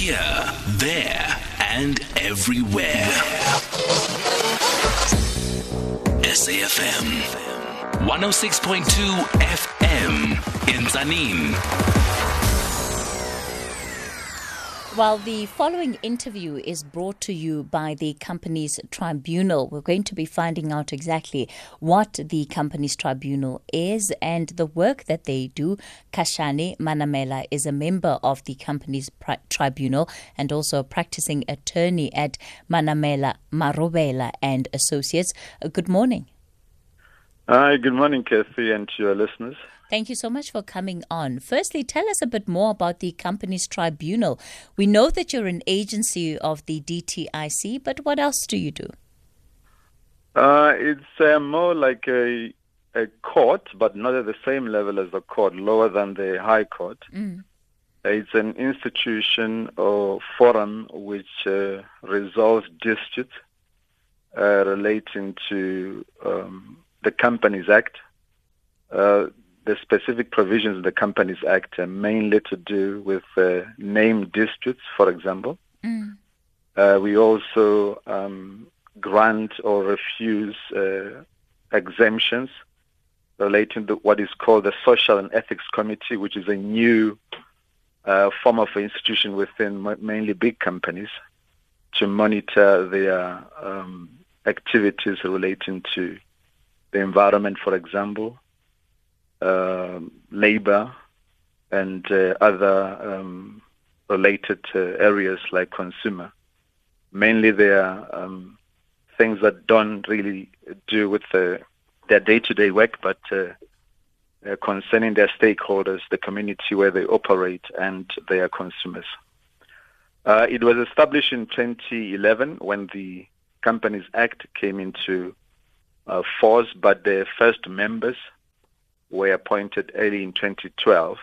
Here, there, and everywhere. SAFM 106.2 FM in Zanin. While the following interview is brought to you by the company's tribunal, we're going to be finding out exactly what the company's tribunal is and the work that they do. Khashane Manamela is a member of the company's pri- tribunal and also a practicing attorney at Manamela Marobela and Associates. Uh, good morning. Hi, good morning, Kathy, and to your listeners. Thank you so much for coming on. Firstly, tell us a bit more about the company's tribunal. We know that you're an agency of the DTIC, but what else do you do? Uh, it's uh, more like a, a court, but not at the same level as the court, lower than the High Court. Mm. It's an institution or forum which uh, resolves disputes uh, relating to um, the Companies Act. Uh, the specific provisions in the Companies Act are mainly to do with uh, name disputes, for example. Mm. Uh, we also um, grant or refuse uh, exemptions relating to what is called the Social and Ethics Committee, which is a new uh, form of institution within mainly big companies to monitor their um, activities relating to the environment, for example, labor, and uh, other um, related uh, areas like consumer. Mainly they are um, things that don't really do with the, their day-to-day work, but uh, concerning their stakeholders, the community where they operate, and their consumers. Uh, it was established in 2011 when the Companies Act came into uh, force, but the first members were appointed early in 2012,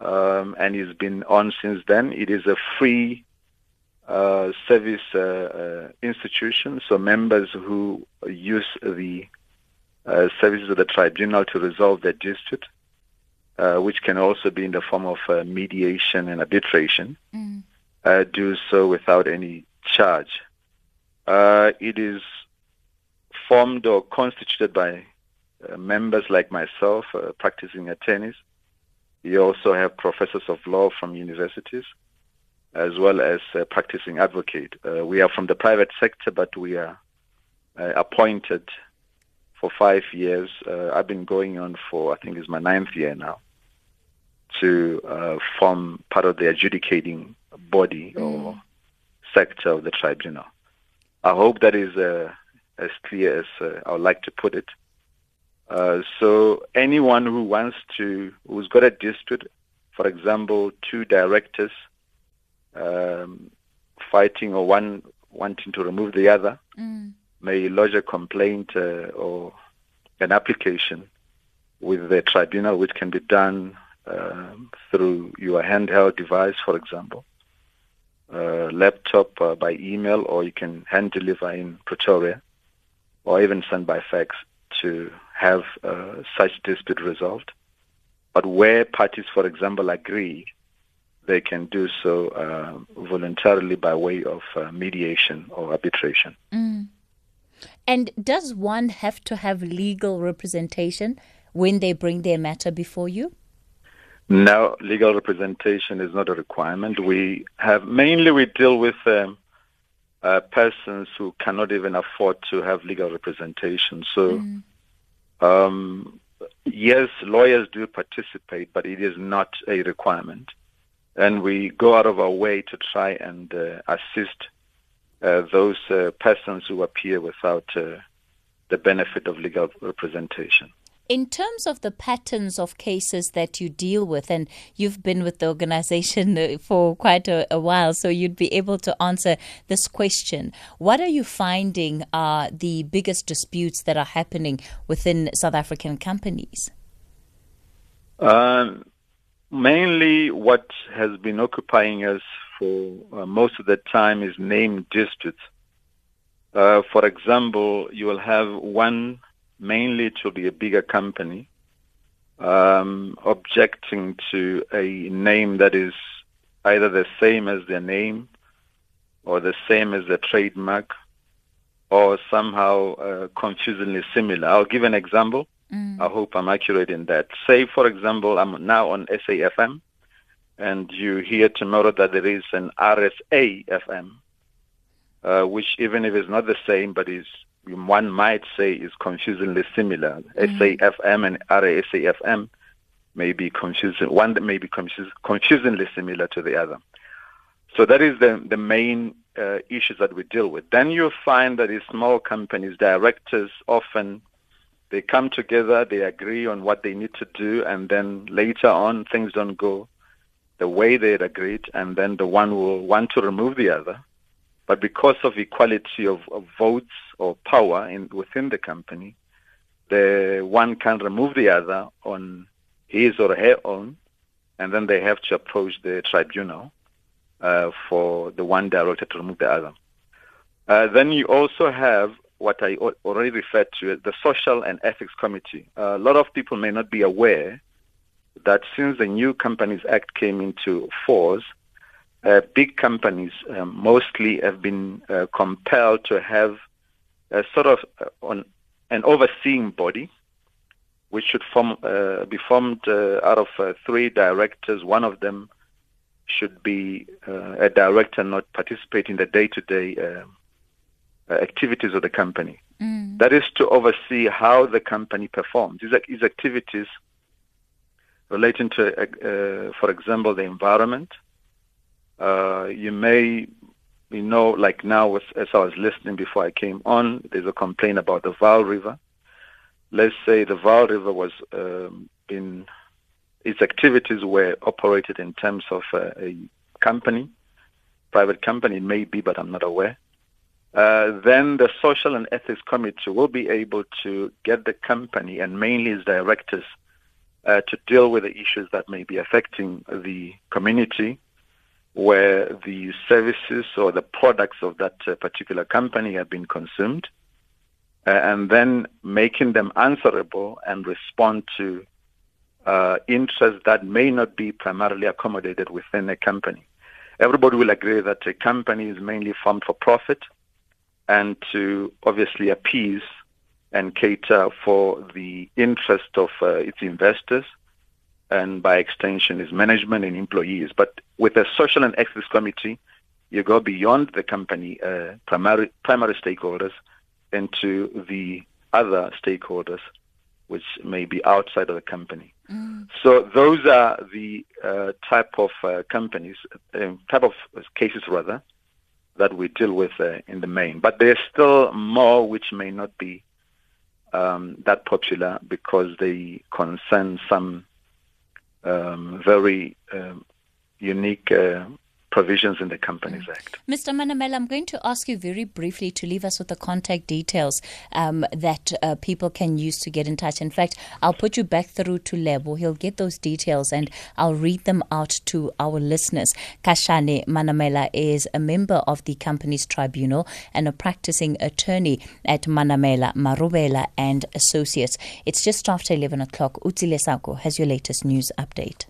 um, and he's been on since then. It is a free uh, service uh, uh, institution, so members who use the uh, services of the tribunal to resolve their dispute, uh, which can also be in the form of uh, mediation and arbitration, mm. do so without any charge. it is formed or constituted by uh, members like myself, uh, practicing attorneys. You also have professors of law from universities, as well as uh, practicing advocate. Uh, we are from the private sector, but we are uh, appointed for five years. Uh, I've been going on for, I think it's my ninth year now, to form part of the adjudicating body mm. or sector of the tribunal. I hope that is as clear as I would like to put it. Uh, so anyone who wants to, who's got a dispute, for example, two directors um, fighting or one wanting to remove the other, mm. may lodge a complaint uh, or an application with the tribunal, which can be done uh, through your handheld device, for example, uh, laptop uh, by email, or you can hand deliver in Pretoria, or even send by fax to have uh, such dispute resolved. But where parties, for example, agree, they can do so uh, voluntarily by way of uh, mediation or arbitration. Mm. And does one have to have legal representation when they bring their matter before you? No, legal representation is not a requirement. We have mainly we deal with um, uh, persons who cannot even afford to have legal representation. So. Mm um, yes, lawyers do participate, but it is not a requirement. And we go out of our way to try and uh, assist uh, those uh, persons who appear without uh, the benefit of legal representation. In terms of the patterns of cases that you deal with, and you've been with the organization for quite a, a, while, so you'd be able to answer this question. What are you finding are the biggest disputes that are happening within South African companies? Um, mainly, what has been occupying us for uh, most of the time is name disputes. Uh, for example, you will have one mainly to be a bigger company, um, objecting to a name that is either the same as their name or the same as their trademark or somehow uh, confusingly similar. I'll give an example. Mm. I hope I'm accurate in that. Say, for example, I'm now on SAFM, and you hear tomorrow that there is an RSA FM, uh, which even if it's not the same, but is one might say is confusingly similar. Mm. SAFM and RSAFM may be confusing. One that may be confus- confusingly similar to the other. So that is the the main uh, issues that we deal with. Then you find that in small companies, directors often they come together, they agree on what they need to do, and then later on things don't go the way they had agreed, and then the one will want to remove the other. But because of equality of, of votes or power in, within the company, the one can remove the other on his or her own, and then they have to approach the tribunal uh, for the one director to remove the other. Uh, then you also have what I already referred to as the Social and Ethics Committee. Uh, a lot of people may not be aware that since the New Companies Act came into force, uh, big companies um, mostly have been uh, compelled to have a sort of uh, on an overseeing body, which should form, uh, be formed uh, out of uh, three directors. One of them should be a director not participating in the day-to-day activities of the company. Mm. That is to oversee how the company performs. These, these activities relating to, uh, for example, the environment. Uh, you may, you know, like now, as, I was listening before I came on, there's a complaint about the Vaal River. Let's say the Vaal River was um, in its activities were operated in terms of uh, a company, private company, maybe, but I'm not aware. Uh, then the Social and Ethics Committee will be able to get the company and mainly its directors uh, to deal with the issues that may be affecting the community where the services or the products of that uh, particular company have been consumed, uh, and then making them answerable and respond to uh, interests that may not be primarily accommodated within a company. Everybody will agree that a company is mainly formed for profit and to obviously appease and cater for the interest of uh, its investors and by extension its management and employees. But with a social and ethics committee, you go beyond the company uh, primary primary stakeholders into the other stakeholders, which may be outside of the company. Mm. So those are the uh, type of uh, companies, uh, type of cases rather, that we deal with uh, in the main. But there's still more which may not be um, that popular because they concern some um, very um, unique uh, provisions in the Companies mm. Act. Mr. Manamela, I'm going to ask you very briefly to leave us with the contact details um, that uh, people can use to get in touch. In fact, I'll put you back through to Lebo. He'll get those details and I'll read them out to our listeners. Khashane Manamela is a member of the Companies Tribunal and a practicing attorney at Manamela, Marobela and Associates. It's just after 11 o'clock. Utsile Sako has your latest news update.